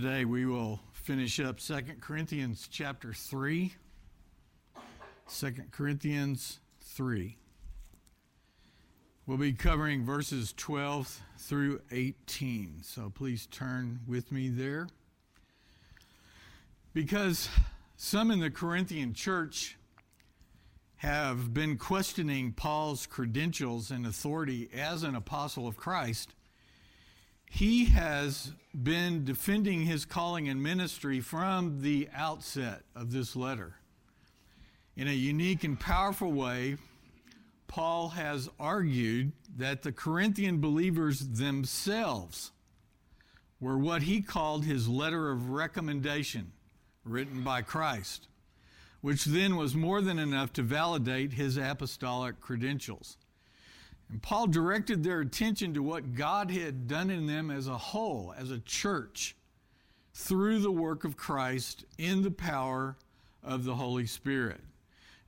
Today we will finish up 2 Corinthians chapter 3. 2 Corinthians 3. We'll be covering verses 12 through 18. So please turn with me there. Because some in the Corinthian church have been questioning Paul's credentials and authority as an apostle of Christ, he has been defending his calling and ministry from the outset of this letter. In a unique and powerful way, Paul has argued that the Corinthian believers themselves were what he called his letter of recommendation, written by Christ, which then was more than enough to validate his apostolic credentials. And Paul directed their attention to what God had done in them as a whole, as a church, through the work of Christ in the power of the Holy Spirit.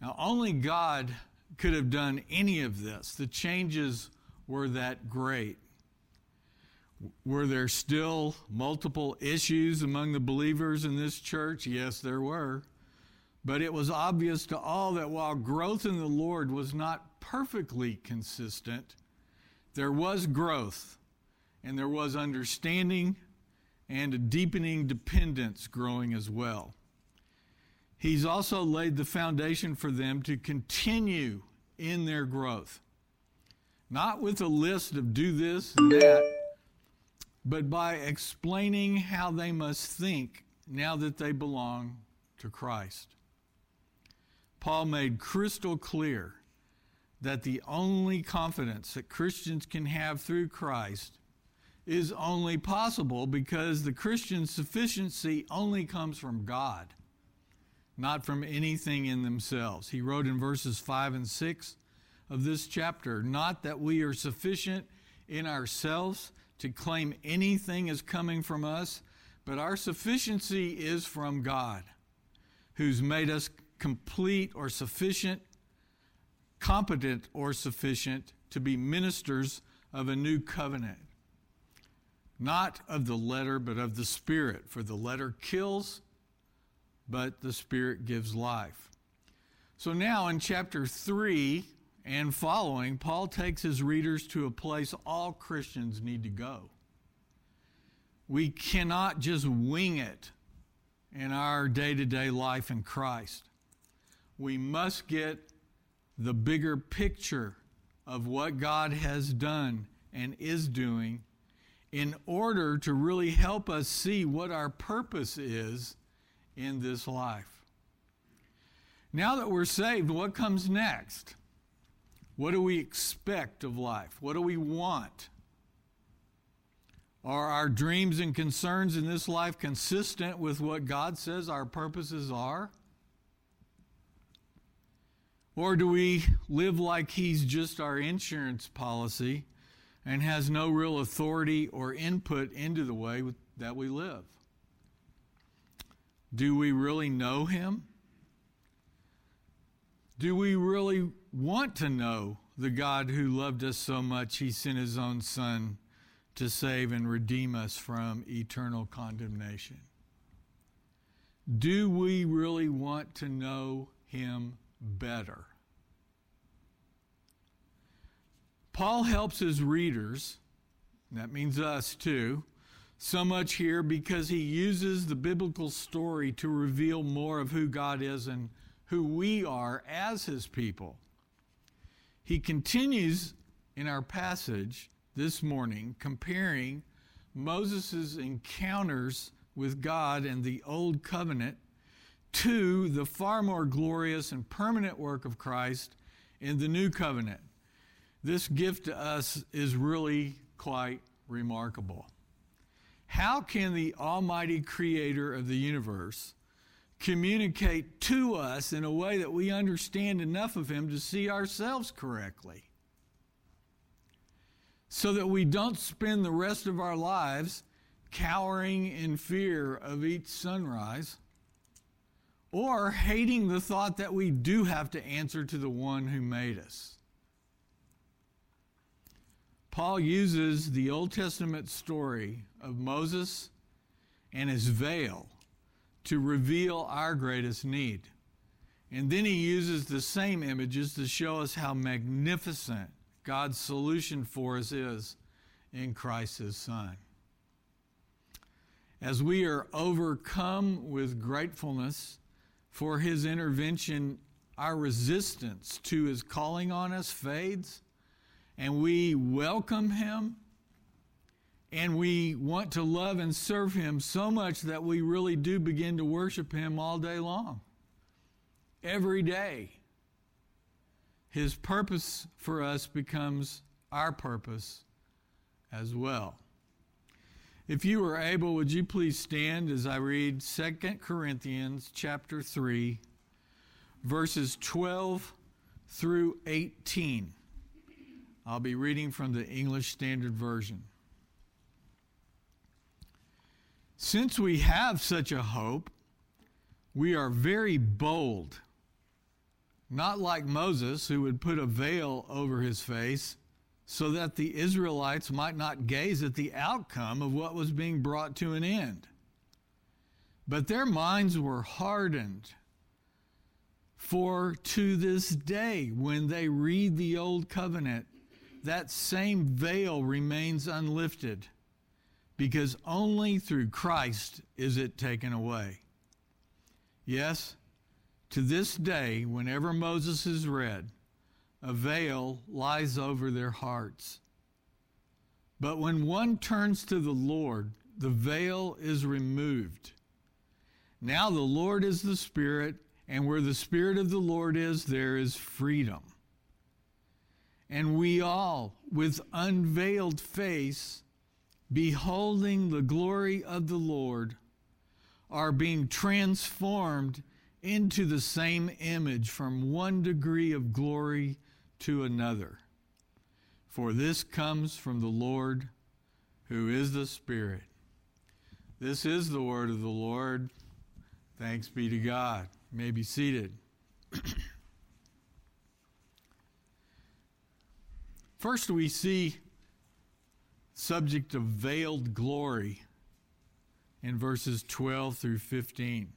Now, only God could have done any of this. The changes were that great. Were there still multiple issues among the believers in this church? Yes, there were. But it was obvious to all that while growth in the Lord was not perfectly consistent, there was growth and there was understanding and a deepening dependence growing as well. He's also laid the foundation for them to continue in their growth. Not with a list of do this and that, but by explaining how they must think now that they belong to Christ. Paul made crystal clear that the only confidence that Christians can have through Christ is only possible because the Christian's sufficiency only comes from God not from anything in themselves. He wrote in verses 5 and 6 of this chapter not that we are sufficient in ourselves to claim anything is coming from us, but our sufficiency is from God, who's made us complete or sufficient, competent or sufficient to be ministers of a new covenant. Not of the letter, but of the Spirit, for the letter kills but the Spirit gives life. So now in chapter 3 and following, Paul takes his readers to a place all Christians need to go. We cannot just wing it in our day to day life in Christ. We must get the bigger picture of what God has done and is doing in order to really help us see what our purpose is in this life. Now that we're saved, what comes next? What do we expect of life? What do we want? Are our dreams and concerns in this life consistent with what God says our purposes are? Or do we live like He's just our insurance policy and has no real authority or input into the way that we live? Do we really know him? Do we really want to know the God who loved us so much he sent his own Son to save and redeem us from eternal condemnation? Do we really want to know him better? Paul helps his readers, that means us too, so much here because he uses the biblical story to reveal more of who God is and who we are as his people. He continues in our passage this morning comparing Moses' encounters with God and the Old Covenant to the far more glorious and permanent work of Christ in the New Covenant. This gift to us is really quite remarkable. How can the Almighty Creator of the universe communicate to us in a way that we understand enough of Him to see ourselves correctly? So that we don't spend the rest of our lives cowering in fear of each sunrise or hating the thought that we do have to answer to the one who made us. Paul uses the Old Testament story of Moses and his veil to reveal our greatest need. And then he uses the same images to show us how magnificent God's solution for us is in Christ his Son. As we are overcome with gratefulness for his intervention, our resistance to his calling on us fades, and we welcome him and we want to love and serve Him so much that we really do begin to worship Him all day long, every day. His purpose for us becomes our purpose as well. If you are able, would you please stand as I read 2 Corinthians chapter 3 verses 12 through 18. I'll be reading from the English Standard Version. Since we have such a hope, we are very bold. Not like Moses, who would put a veil over his face so that the Israelites might not gaze at the outcome of what was being brought to an end. But their minds were hardened. For to this day, when they read the Old Covenant, that same veil remains unlifted because only through Christ is it taken away. Yes, to this day, whenever Moses is read, a veil lies over their hearts. But when one turns to the Lord, the veil is removed. Now the Lord is the Spirit, and where the Spirit of the Lord is, there is freedom. And we all, with unveiled face, beholding the glory of the Lord, are being transformed into the same image from one degree of glory to another. For this comes from the Lord who is the Spirit. This is the word of the Lord. Thanks be to God. You may be seated. First, we see subject of veiled glory in verses 12 through 15.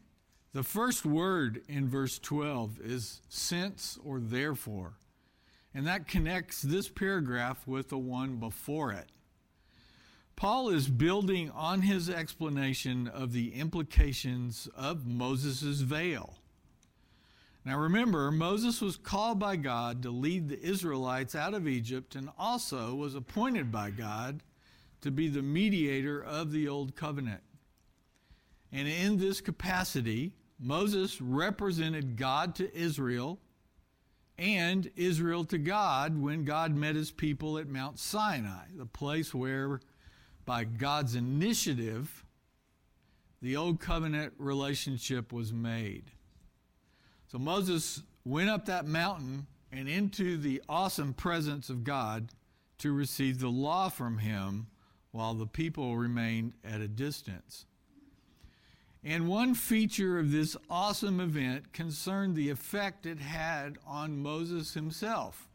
The first word in verse 12 is since or therefore, and that connects this paragraph with the one before it. Paul is building on his explanation of the implications of Moses' veil. Now remember, Moses was called by God to lead the Israelites out of Egypt and also was appointed by God to be the mediator of the old covenant. And in this capacity, Moses represented God to Israel and Israel to God when God met his people at Mount Sinai, the place where, by God's initiative, the old covenant relationship was made. So Moses went up that mountain and into the awesome presence of God to receive the law from him while the people remained at a distance. And one feature of this awesome event concerned the effect it had on Moses himself.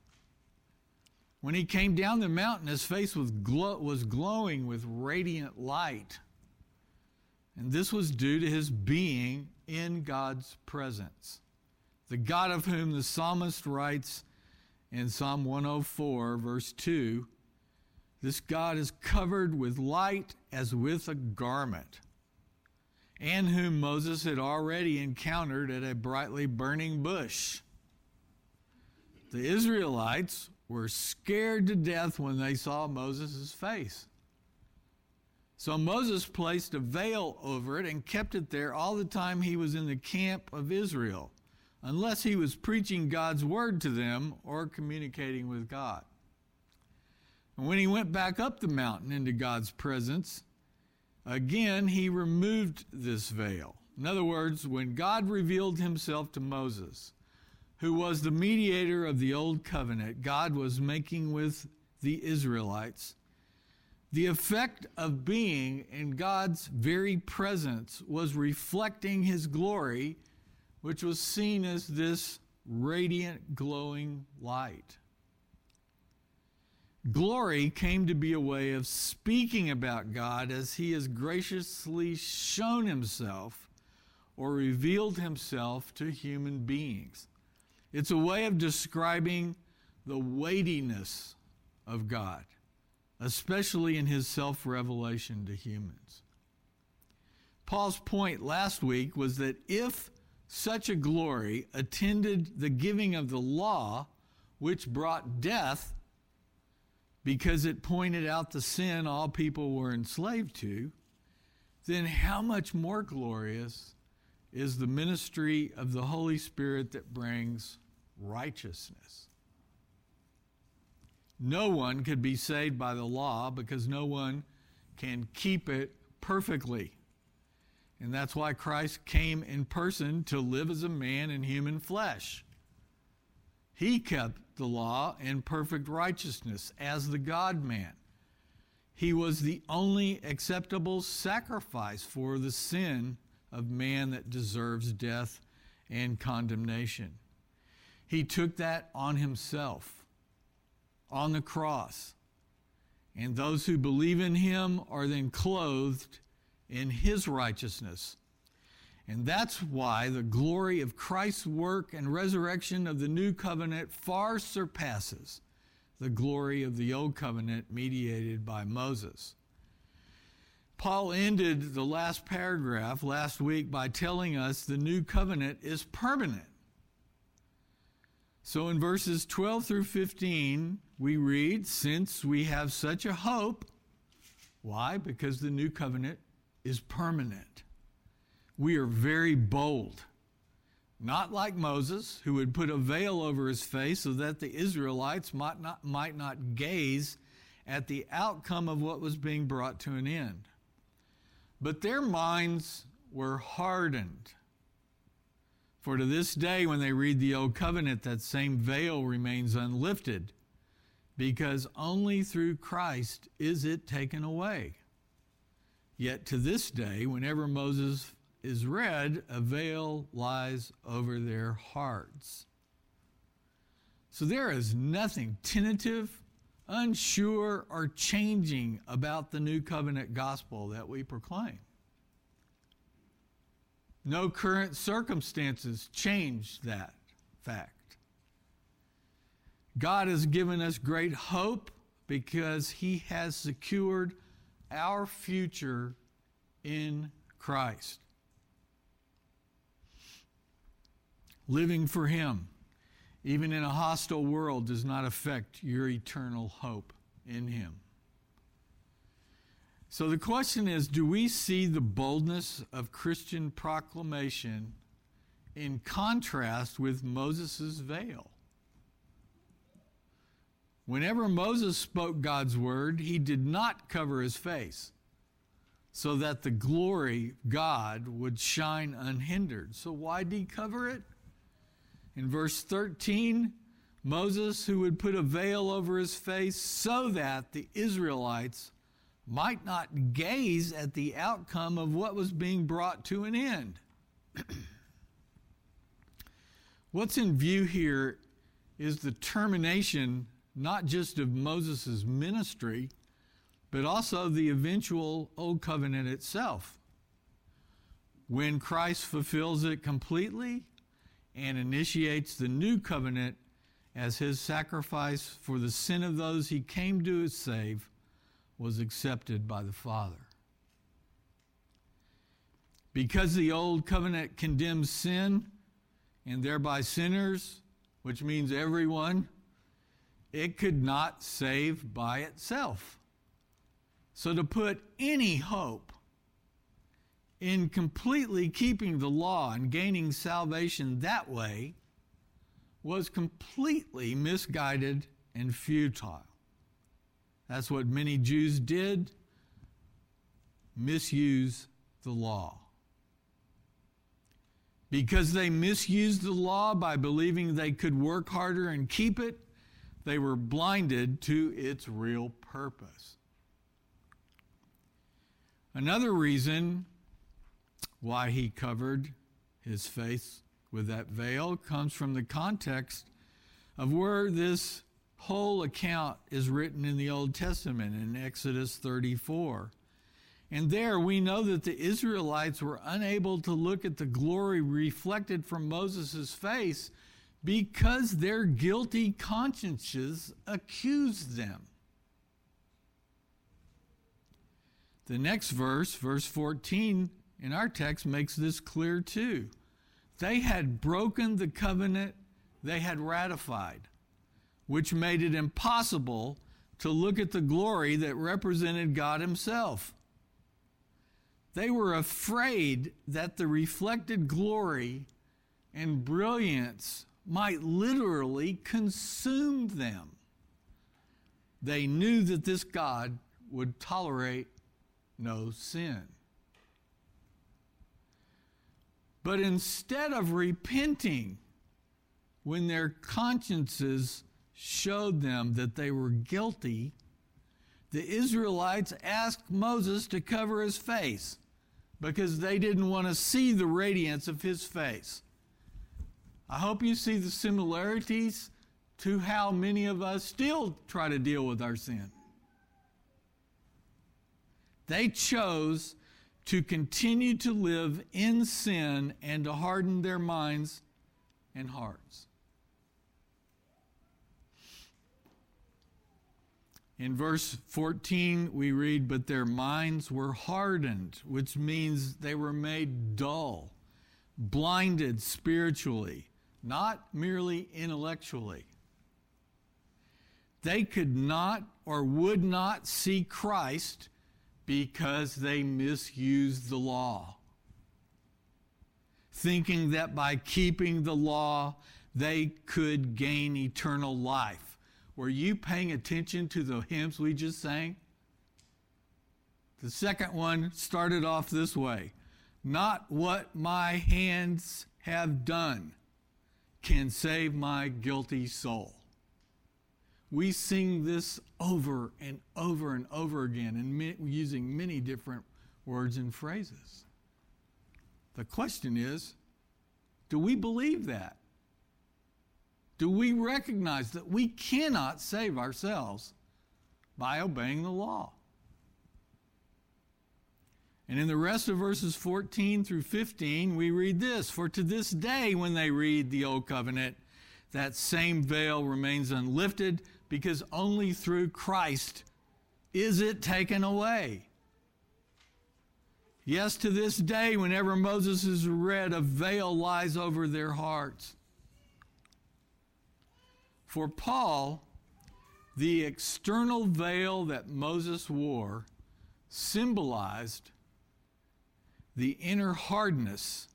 When he came down the mountain, his face was, glow- was glowing with radiant light. And this was due to his being in God's presence. The God of whom the psalmist writes in Psalm 104, verse 2 this God is covered with light as with a garment, and whom Moses had already encountered at a brightly burning bush. The Israelites were scared to death when they saw Moses' face. So Moses placed a veil over it and kept it there all the time he was in the camp of Israel, unless he was preaching God's word to them or communicating with God. And when he went back up the mountain into God's presence, again he removed this veil. In other words, when God revealed himself to Moses, who was the mediator of the old covenant God was making with the Israelites, the effect of being in God's very presence was reflecting his glory, which was seen as this radiant, glowing light. Glory came to be a way of speaking about God as he has graciously shown himself or revealed himself to human beings. It's a way of describing the weightiness of God, especially in his self revelation to humans. Paul's point last week was that if such a glory attended the giving of the law, which brought death because it pointed out the sin all people were enslaved to, then how much more glorious is the ministry of the Holy Spirit that brings righteousness? No one could be saved by the law because no one can keep it perfectly. And that's why Christ came in person to live as a man in human flesh. He kept the law in perfect righteousness as the God man. He was the only acceptable sacrifice for the sin of man that deserves death and condemnation. He took that on himself on the cross. And those who believe in him are then clothed in his righteousness. And that's why the glory of Christ's work and resurrection of the new covenant far surpasses the glory of the old covenant mediated by Moses. Paul ended the last paragraph last week by telling us the new covenant is permanent. So in verses 12 through 15, we read, Since we have such a hope, why? Because the new covenant is permanent. We are very bold. Not like Moses, who would put a veil over his face so that the Israelites might not, might not gaze at the outcome of what was being brought to an end. But their minds were hardened. For to this day, when they read the Old Covenant, that same veil remains unlifted, because only through Christ is it taken away. Yet to this day, whenever Moses is read, a veil lies over their hearts. So there is nothing tentative, unsure, or changing about the new covenant gospel that we proclaim. No current circumstances change that fact. God has given us great hope because he has secured our future in Christ. Living for Him, even in a hostile world, does not affect your eternal hope in Him. So the question is do we see the boldness of Christian proclamation in contrast with Moses' veil? Whenever Moses spoke God's word, he did not cover his face so that the glory of God would shine unhindered. So why did he cover it? In verse 13, Moses, who would put a veil over his face so that the Israelites might not gaze at the outcome of what was being brought to an end. What's in view here is the termination not just of Moses' ministry, but also the eventual Old Covenant itself. When Christ fulfills it completely and initiates the new covenant as his sacrifice for the sin of those he came to save was accepted by the Father. Because the old covenant condemns sin and thereby sinners, which means everyone, it could not save by itself. So to put any hope in completely keeping the law and gaining salvation that way was completely misguided and futile. That's what many Jews did misuse the law. Because they misused the law by believing they could work harder and keep it, they were blinded to its real purpose. Another reason why he covered his face with that veil comes from the context of where this whole account is written in the Old Testament in Exodus 34. And there we know that the Israelites were unable to look at the glory reflected from Moses' face because their guilty consciences accused them. The next verse, verse 14 in our text, makes this clear too. They had broken the covenant they had ratified, which made it impossible to look at the glory that represented God Himself. They were afraid that the reflected glory and brilliance might literally consume them. They knew that this God would tolerate no sin. But instead of repenting when their consciences showed them that they were guilty, the Israelites asked Moses to cover his face because they didn't want to see the radiance of his face. I hope you see the similarities to how many of us still try to deal with our sin. They chose to continue to live in sin and to harden their minds and hearts. In verse 14, we read, But their minds were hardened, which means they were made dull, blinded spiritually, not merely intellectually. They could not or would not see Christ because they misused the law, thinking that by keeping the law they could gain eternal life. Were you paying attention to the hymns we just sang? The second one started off this way Not what my hands have done can save my guilty soul. We sing this over and over and over again and using many different words and phrases. The question is do we believe that? Do we recognize that we cannot save ourselves by obeying the law? And in the rest of verses 14 through 15, we read this For to this day, when they read the Old Covenant, that same veil remains unlifted because only through Christ is it taken away. Yes, to this day, whenever Moses is read, a veil lies over their hearts. For Paul, the external veil that Moses wore symbolized the inner hardness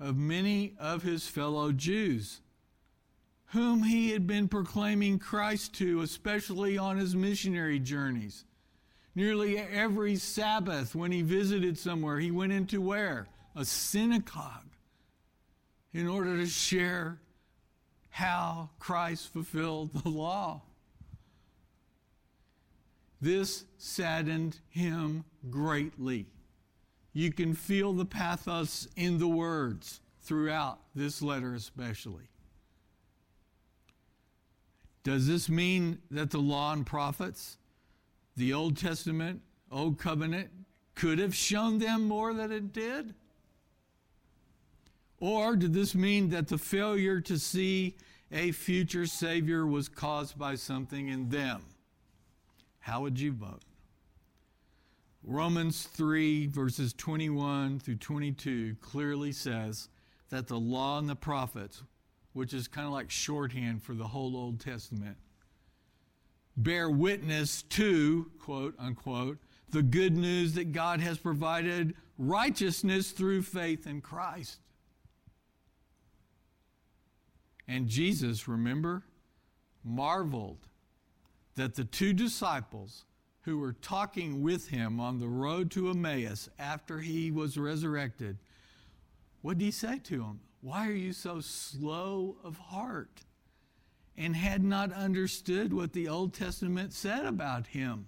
of many of his fellow Jews whom he had been proclaiming Christ to, especially on his missionary journeys. Nearly every Sabbath, when he visited somewhere, he went into where? A synagogue in order to share how Christ fulfilled the law. This saddened him greatly. You can feel the pathos in the words throughout this letter, especially. Does this mean that the law and prophets, the Old Testament, Old Covenant, could have shown them more than it did? Or did this mean that the failure to see a future Savior was caused by something in them? How would you vote? Romans 3, verses 21 through 22, clearly says that the law and the prophets which is kind of like shorthand for the whole Old Testament, bear witness to, quote unquote, the good news that God has provided righteousness through faith in Christ. And Jesus, remember, marveled that the two disciples who were talking with him on the road to Emmaus after he was resurrected, what did he say to them? Why are you so slow of heart? And had not understood what the Old Testament said about him.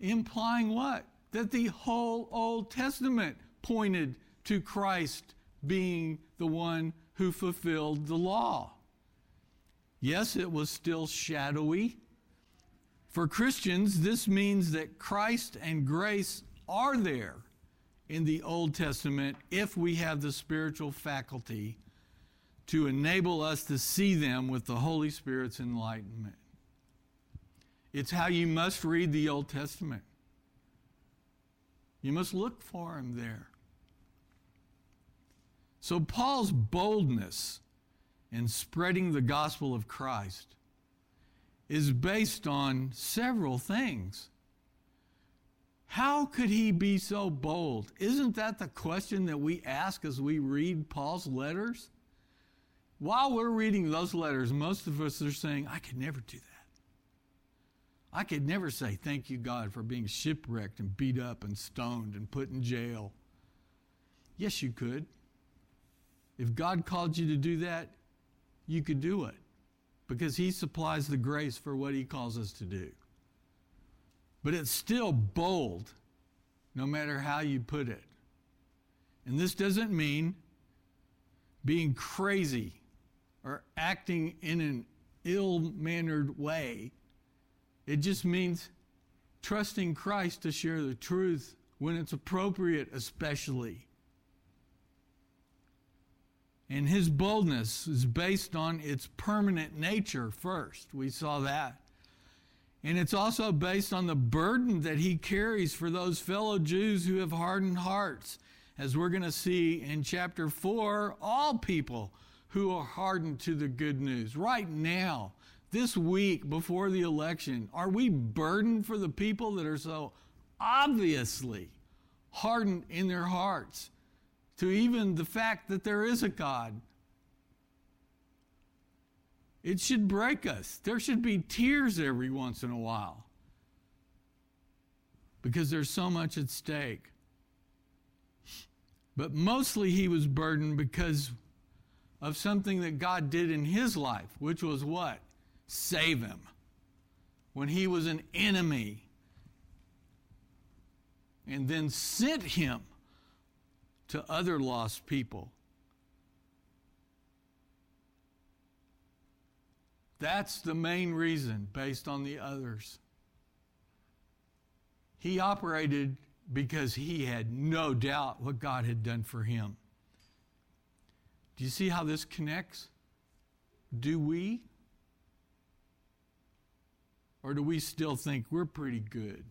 Implying what? That the whole Old Testament pointed to Christ being the one who fulfilled the law. Yes, it was still shadowy. For Christians, this means that Christ and grace are there in the Old Testament if we have the spiritual faculty to enable us to see them with the Holy Spirit's enlightenment. It's how you must read the Old Testament. You must look for him there. So, Paul's boldness in spreading the gospel of Christ is based on several things. How could he be so bold? Isn't that the question that we ask as we read Paul's letters? While we're reading those letters, most of us are saying, I could never do that. I could never say, Thank you, God, for being shipwrecked and beat up and stoned and put in jail. Yes, you could. If God called you to do that, you could do it because He supplies the grace for what He calls us to do. But it's still bold, no matter how you put it. And this doesn't mean being crazy or acting in an ill mannered way. It just means trusting Christ to share the truth when it's appropriate, especially. And his boldness is based on its permanent nature first. We saw that. And it's also based on the burden that he carries for those fellow Jews who have hardened hearts. As we're going to see in chapter 4, all people who are hardened to the good news. Right now, this week before the election, are we burdened for the people that are so obviously hardened in their hearts? To even the fact that there is a God. It should break us. There should be tears every once in a while because there's so much at stake. But mostly he was burdened because of something that God did in his life, which was what? Save him. When he was an enemy, and then sent him to other lost people. That's the main reason, based on the others. He operated because he had no doubt what God had done for him. Do you see how this connects? Do we? Or do we still think we're pretty good?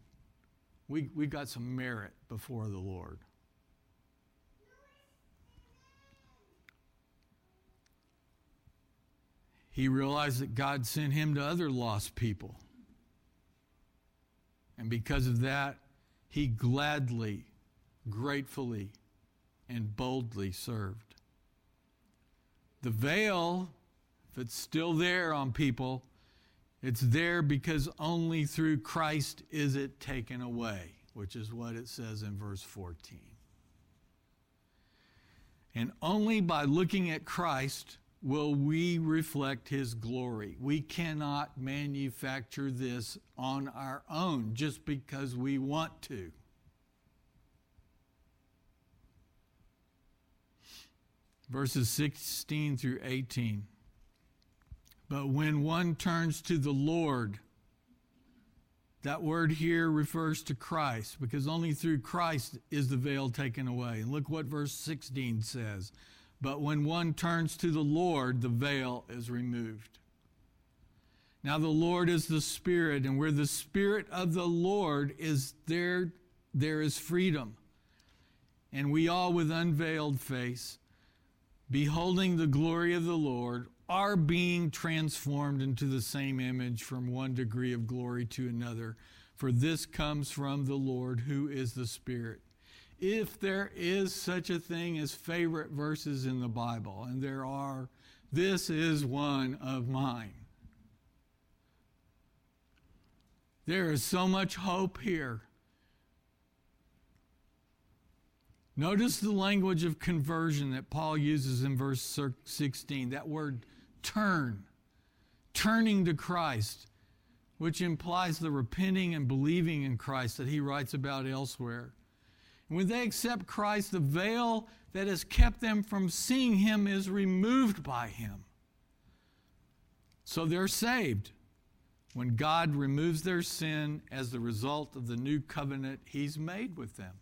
We, we got some merit before the Lord. He realized that God sent him to other lost people. And because of that, he gladly, gratefully, and boldly served. The veil, if it's still there on people, it's there because only through Christ is it taken away, which is what it says in verse 14. And only by looking at Christ will we reflect his glory. We cannot manufacture this on our own just because we want to. Verses 16 through 18. But when one turns to the Lord, that word here refers to Christ because only through Christ is the veil taken away. And look what verse 16 says. But when one turns to the Lord, the veil is removed. Now, the Lord is the Spirit, and where the Spirit of the Lord is, there, there is freedom. And we all, with unveiled face, beholding the glory of the Lord, are being transformed into the same image from one degree of glory to another. For this comes from the Lord, who is the Spirit if there is such a thing as favorite verses in the Bible, and there are, this is one of mine. There is so much hope here. Notice the language of conversion that Paul uses in verse 16. That word turn, turning to Christ, which implies the repenting and believing in Christ that he writes about elsewhere. When they accept Christ, the veil that has kept them from seeing Him is removed by Him. So they're saved when God removes their sin as the result of the new covenant he's made with them.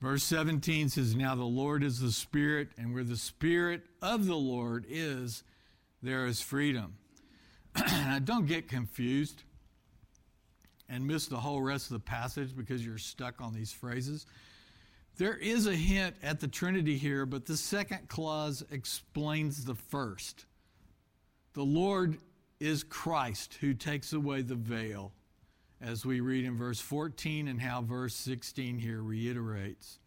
Verse 17 says, Now the Lord is the Spirit, and where the Spirit of the Lord is, there is freedom. don't get confused and miss the whole rest of the passage because you're stuck on these phrases. There is a hint at the Trinity here, but the second clause explains the first. The Lord is Christ who takes away the veil, as we read in verse 14 and how verse 16 here reiterates.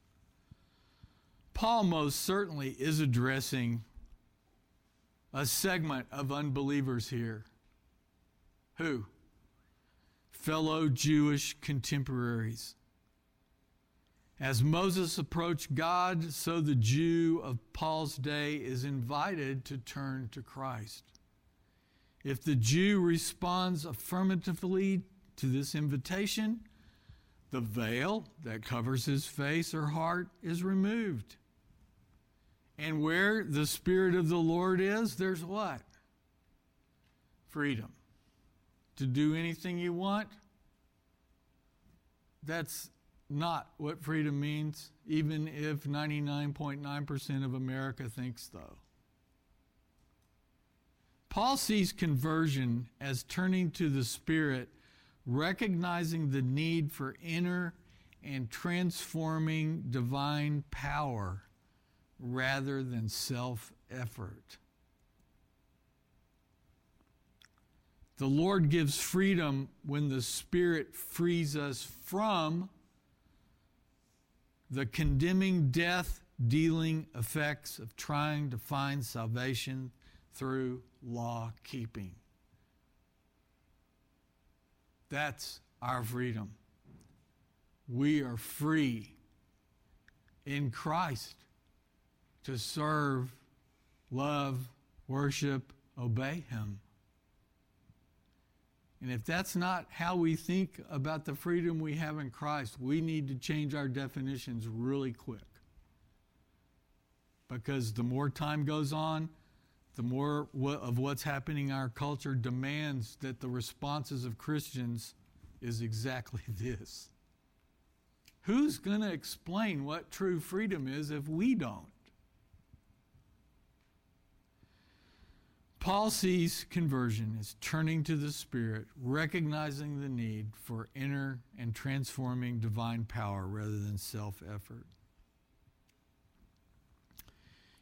Paul most certainly is addressing a segment of unbelievers here. Who? Fellow Jewish contemporaries. As Moses approached God, so the Jew of Paul's day is invited to turn to Christ. If the Jew responds affirmatively to this invitation, the veil that covers his face or heart is removed. And where the Spirit of the Lord is, there's what? Freedom. To do anything you want? That's not what freedom means, even if 99.9% of America thinks so. Paul sees conversion as turning to the Spirit, recognizing the need for inner and transforming divine power rather than self effort. The Lord gives freedom when the Spirit frees us from the condemning, death dealing effects of trying to find salvation through law keeping. That's our freedom. We are free in Christ to serve, love, worship, obey Him. And if that's not how we think about the freedom we have in Christ, we need to change our definitions really quick. Because the more time goes on, the more of what's happening in our culture demands that the responses of Christians is exactly this. Who's going to explain what true freedom is if we don't? Paul sees conversion as turning to the Spirit, recognizing the need for inner and transforming divine power rather than self effort.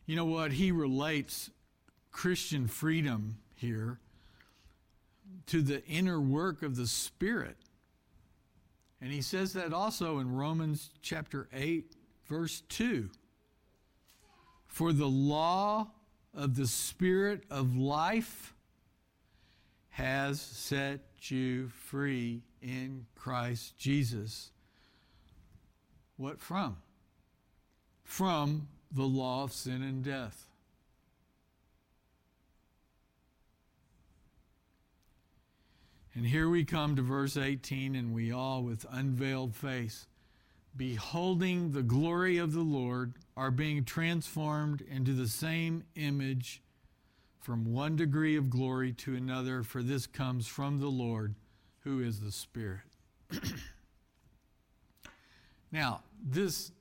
You know what? He relates Christian freedom here to the inner work of the Spirit. And he says that also in Romans chapter 8, verse 2. For the law of the Spirit of life has set you free in Christ Jesus. What from? From the law of sin and death. And here we come to verse 18, and we all, with unveiled face, beholding the glory of the Lord, are being transformed into the same image from one degree of glory to another, for this comes from the Lord, who is the Spirit. now, this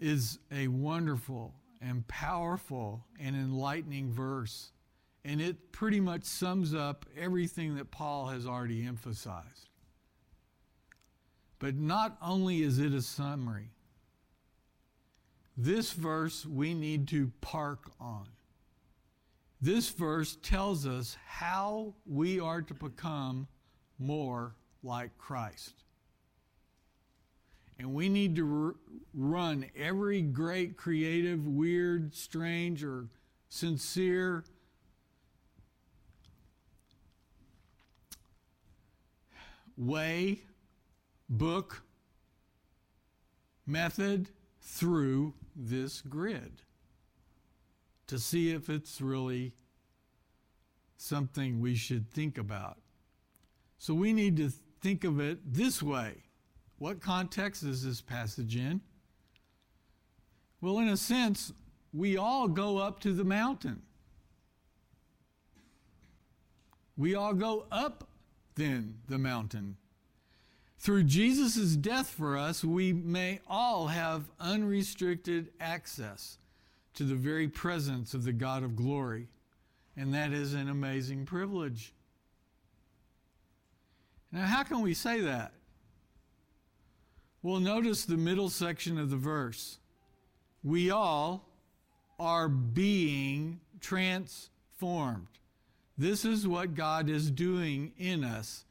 is a wonderful and powerful and enlightening verse, and it pretty much sums up everything that Paul has already emphasized. But not only is it a summary, this verse we need to park on. This verse tells us how we are to become more like Christ. And we need to r- run every great, creative, weird, strange, or sincere way book method through this grid to see if it's really something we should think about. So we need to think of it this way. What context is this passage in? Well, in a sense, we all go up to the mountain. We all go up then the mountain. Through Jesus' death for us, we may all have unrestricted access to the very presence of the God of glory. And that is an amazing privilege. Now, how can we say that? Well, notice the middle section of the verse. We all are being transformed. This is what God is doing in us,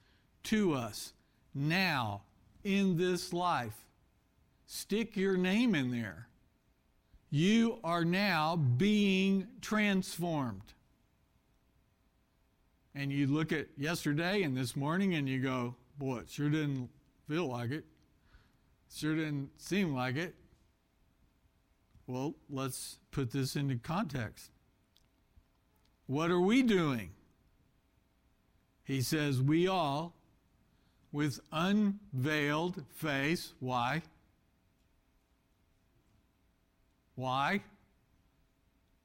to us, now, in this life. Stick your name in there. You are now being transformed. And you look at yesterday and this morning and you go, boy, it sure didn't feel like it. Sure didn't seem like it. Well, let's put this into context. What are we doing? He says, We all, with unveiled face, why? Why?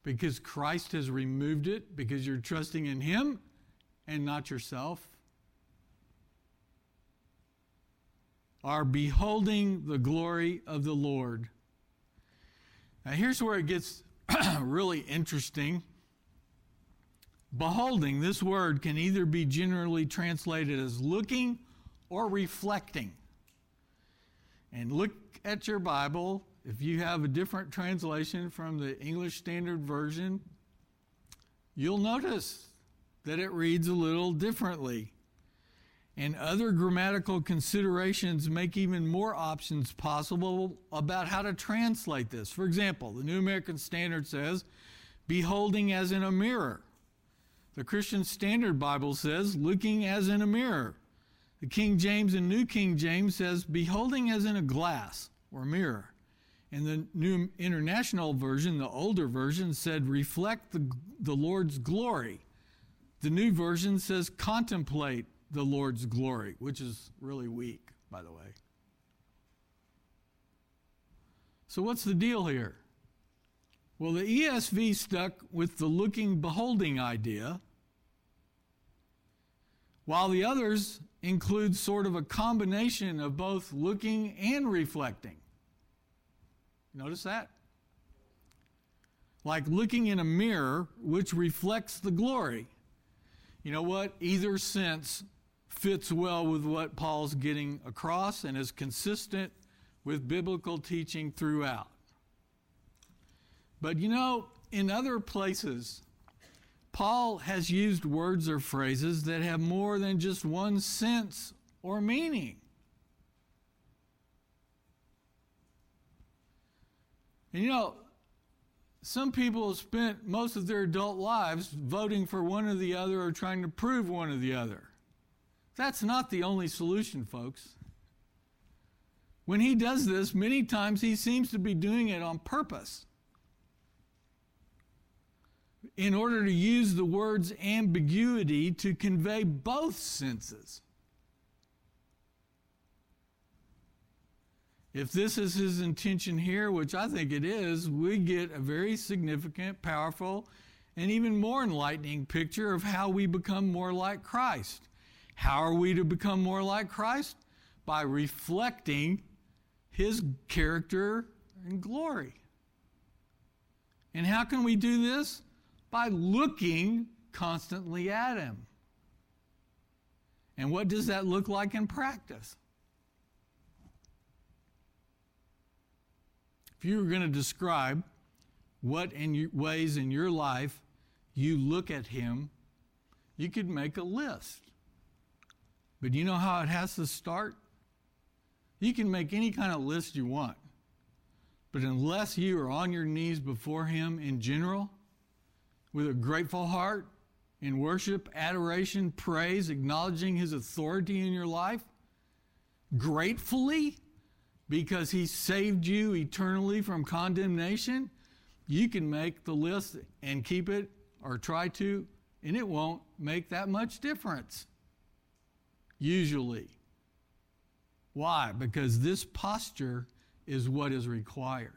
Because Christ has removed it, because you're trusting in Him and not yourself. Are beholding the glory of the Lord. Now, here's where it gets really interesting. Beholding, this word can either be generally translated as looking or reflecting. And look at your Bible. If you have a different translation from the English Standard Version, you'll notice that it reads a little differently. And other grammatical considerations make even more options possible about how to translate this. For example, the New American Standard says, beholding as in a mirror. The Christian Standard Bible says, looking as in a mirror. The King James and New King James says, beholding as in a glass or mirror. And the New International Version, the older version, said, reflect the, the Lord's glory. The new version says, contemplate the Lord's glory, which is really weak, by the way. So, what's the deal here? Well, the ESV stuck with the looking, beholding idea, while the others include sort of a combination of both looking and reflecting. Notice that? Like looking in a mirror which reflects the glory. You know what? Either sense fits well with what Paul's getting across and is consistent with biblical teaching throughout. But you know, in other places, Paul has used words or phrases that have more than just one sense or meaning. And you know, some people have spent most of their adult lives voting for one or the other or trying to prove one or the other. That's not the only solution, folks. When he does this, many times he seems to be doing it on purpose in order to use the word's ambiguity to convey both senses. If this is his intention here, which I think it is, we get a very significant, powerful, and even more enlightening picture of how we become more like Christ. How are we to become more like Christ? By reflecting his character and glory. And how can we do this? By looking constantly at him. And what does that look like in practice? If you were going to describe what in ways in your life you look at him, you could make a list. But you know how it has to start? You can make any kind of list you want. But unless you are on your knees before him in general, with a grateful heart, in worship, adoration, praise, acknowledging his authority in your life, gratefully, because he saved you eternally from condemnation, you can make the list and keep it or try to, and it won't make that much difference. Usually. Why? Because this posture is what is required.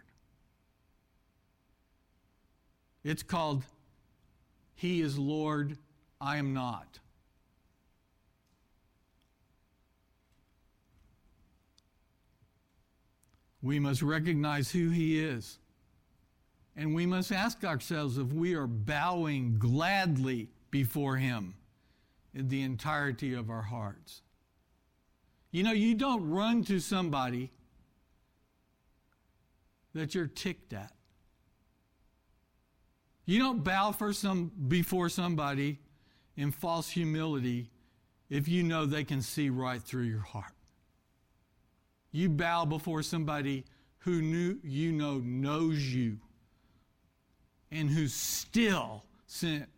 It's called He is Lord, I am not. We must recognize who He is. And we must ask ourselves if we are bowing gladly before Him in the entirety of our hearts. You know, you don't run to somebody that you're ticked at. You don't bow for some before somebody in false humility if you know they can see right through your heart. You bow before somebody who knew you know knows you and who still sent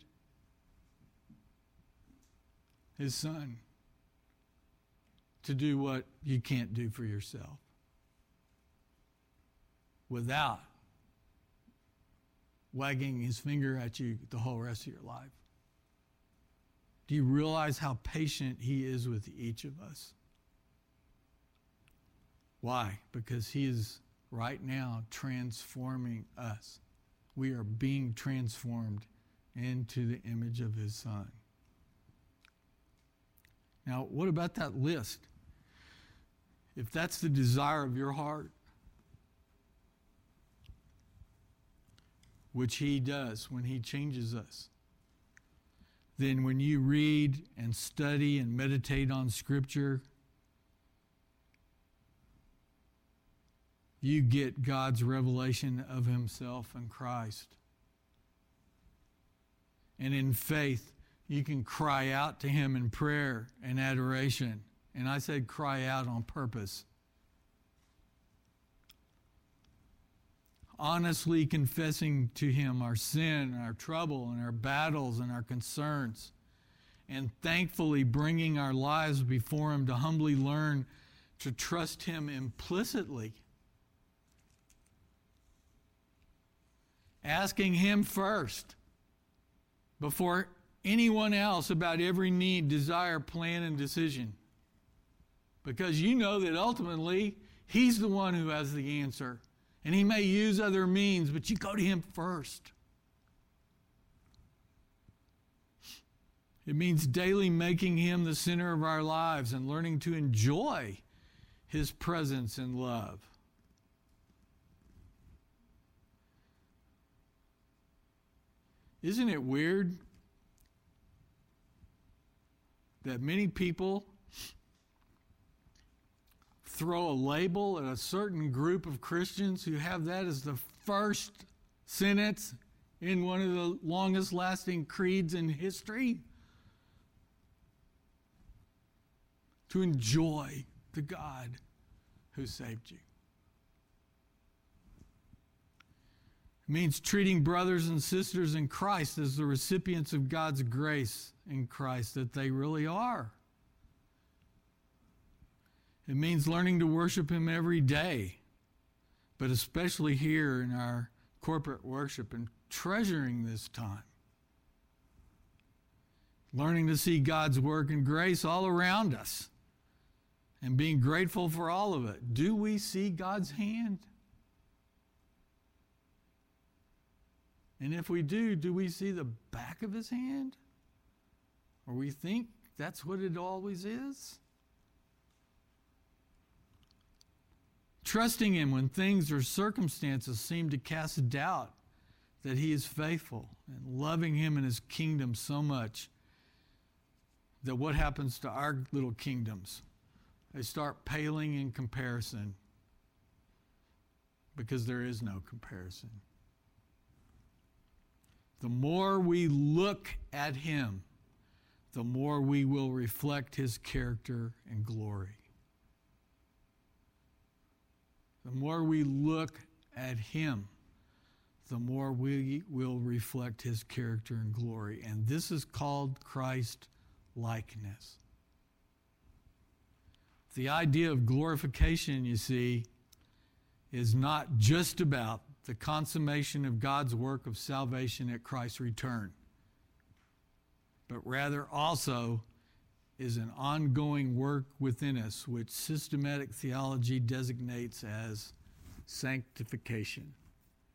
his son to do what you can't do for yourself without wagging his finger at you the whole rest of your life. Do you realize how patient he is with each of us? Why? Because he is right now transforming us. We are being transformed into the image of his son. Now, what about that list? If that's the desire of your heart, which He does when He changes us, then when you read and study and meditate on Scripture, you get God's revelation of Himself and Christ. And in faith, you can cry out to Him in prayer and adoration and I said cry out on purpose. Honestly confessing to Him our sin, our trouble, and our battles and our concerns. And thankfully bringing our lives before Him to humbly learn to trust Him implicitly. Asking Him first before anyone else about every need, desire, plan, and decision because you know that ultimately He's the one who has the answer. And He may use other means, but you go to Him first. It means daily making Him the center of our lives and learning to enjoy His presence and love. Isn't it weird that many people throw a label at a certain group of Christians who have that as the first sentence in one of the longest lasting creeds in history? To enjoy the God who saved you. It means treating brothers and sisters in Christ as the recipients of God's grace in Christ that they really are. It means learning to worship Him every day, but especially here in our corporate worship and treasuring this time. Learning to see God's work and grace all around us and being grateful for all of it. Do we see God's hand? And if we do, do we see the back of his hand? Or we think that's what it always is? Trusting Him when things or circumstances seem to cast doubt that He is faithful, and loving Him and His kingdom so much that what happens to our little kingdoms? They start paling in comparison because there is no comparison. The more we look at Him, the more we will reflect His character and glory the more we look at Him, the more we will reflect His character and glory. And this is called Christ likeness. The idea of glorification, you see, is not just about the consummation of God's work of salvation at Christ's return, but rather also is an ongoing work within us, which systematic theology designates as sanctification.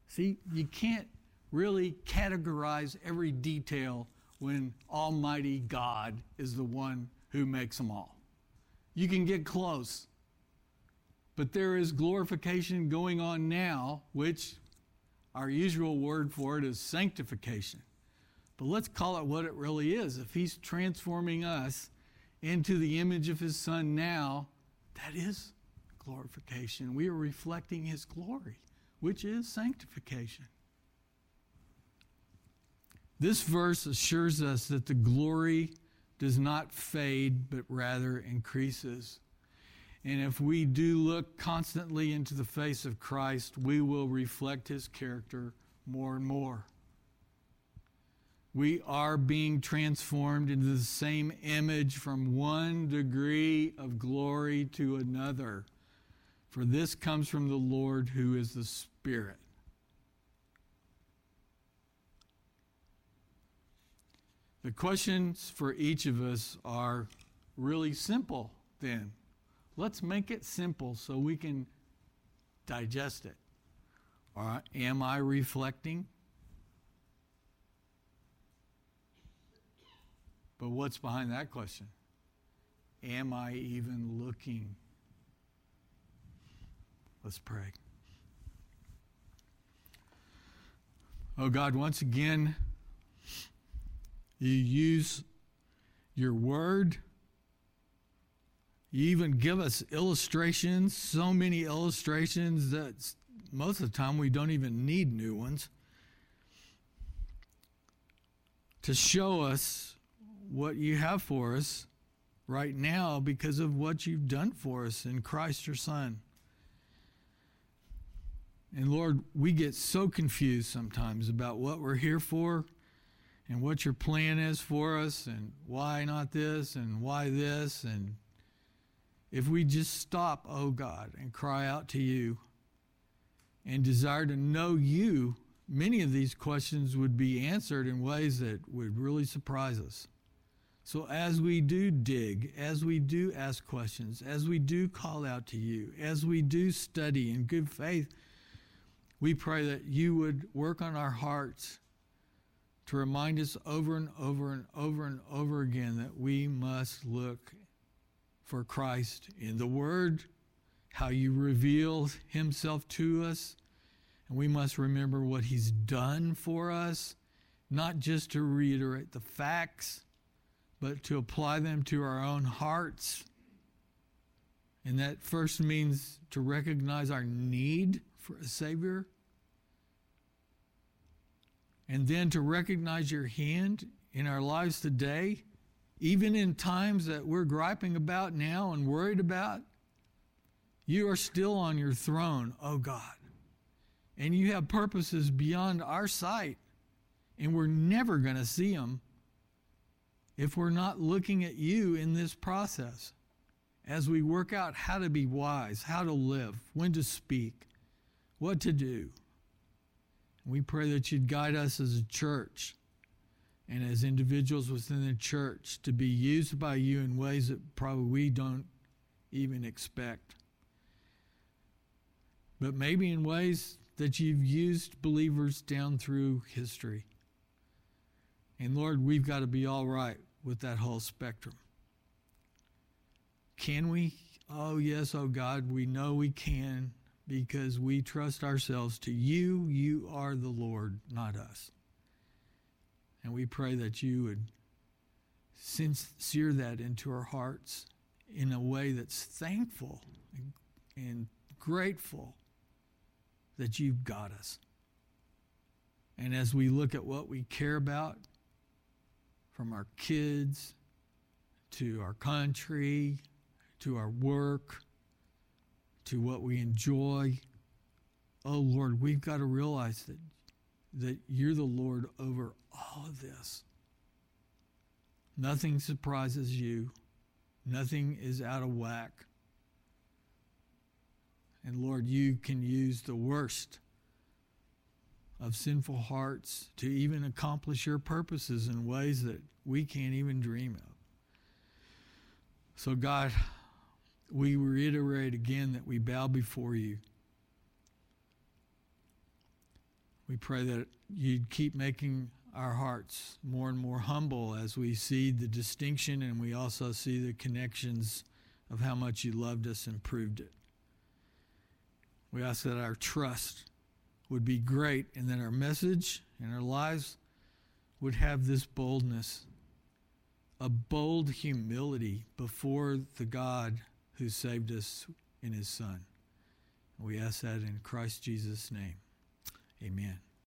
See, you can't really categorize every detail when Almighty God is the one who makes them all. You can get close. But there is glorification going on now, which our usual word for it is sanctification. But let's call it what it really is. If He's transforming us into the image of His Son now, that is glorification. We are reflecting His glory, which is sanctification. This verse assures us that the glory does not fade, but rather increases. And if we do look constantly into the face of Christ, we will reflect his character more and more. We are being transformed into the same image from one degree of glory to another. For this comes from the Lord who is the Spirit. The questions for each of us are really simple then. Let's make it simple so we can digest it. Or am I reflecting? But what's behind that question? Am I even looking? Let's pray. Oh God, once again, you use your word. You even give us illustrations, so many illustrations that most of the time we don't even need new ones to show us what you have for us right now because of what you've done for us in Christ your Son. And Lord, we get so confused sometimes about what we're here for and what your plan is for us and why not this and why this. And if we just stop, oh God, and cry out to you and desire to know you, many of these questions would be answered in ways that would really surprise us. So, as we do dig, as we do ask questions, as we do call out to you, as we do study in good faith, we pray that you would work on our hearts to remind us over and over and over and over again that we must look for Christ in the Word, how you reveal Himself to us, and we must remember what He's done for us, not just to reiterate the facts, but to apply them to our own hearts. And that first means to recognize our need for a Savior and then to recognize your hand in our lives today, even in times that we're griping about now and worried about, you are still on your throne, oh God. And you have purposes beyond our sight, and we're never going to see them if we're not looking at you in this process as we work out how to be wise, how to live, when to speak, what to do. We pray that you'd guide us as a church and as individuals within the church to be used by you in ways that probably we don't even expect. But maybe in ways that you've used believers down through history. And Lord, we've got to be all right with that whole spectrum. Can we? Oh, yes, oh God, we know we can because we trust ourselves to you. You are the Lord, not us. And we pray that you would sear that into our hearts in a way that's thankful and grateful that you've got us. And as we look at what we care about, from our kids to our country to our work to what we enjoy. Oh Lord, we've got to realize that, that you're the Lord over all of this. Nothing surprises you, nothing is out of whack. And Lord, you can use the worst of sinful hearts to even accomplish your purposes in ways that we can't even dream of. So, God, we reiterate again that we bow before you. We pray that you'd keep making our hearts more and more humble as we see the distinction and we also see the connections of how much you loved us and proved it. We ask that our trust would be great and that our message and our lives would have this boldness, a bold humility before the God who saved us in his Son. We ask that in Christ Jesus' name. Amen.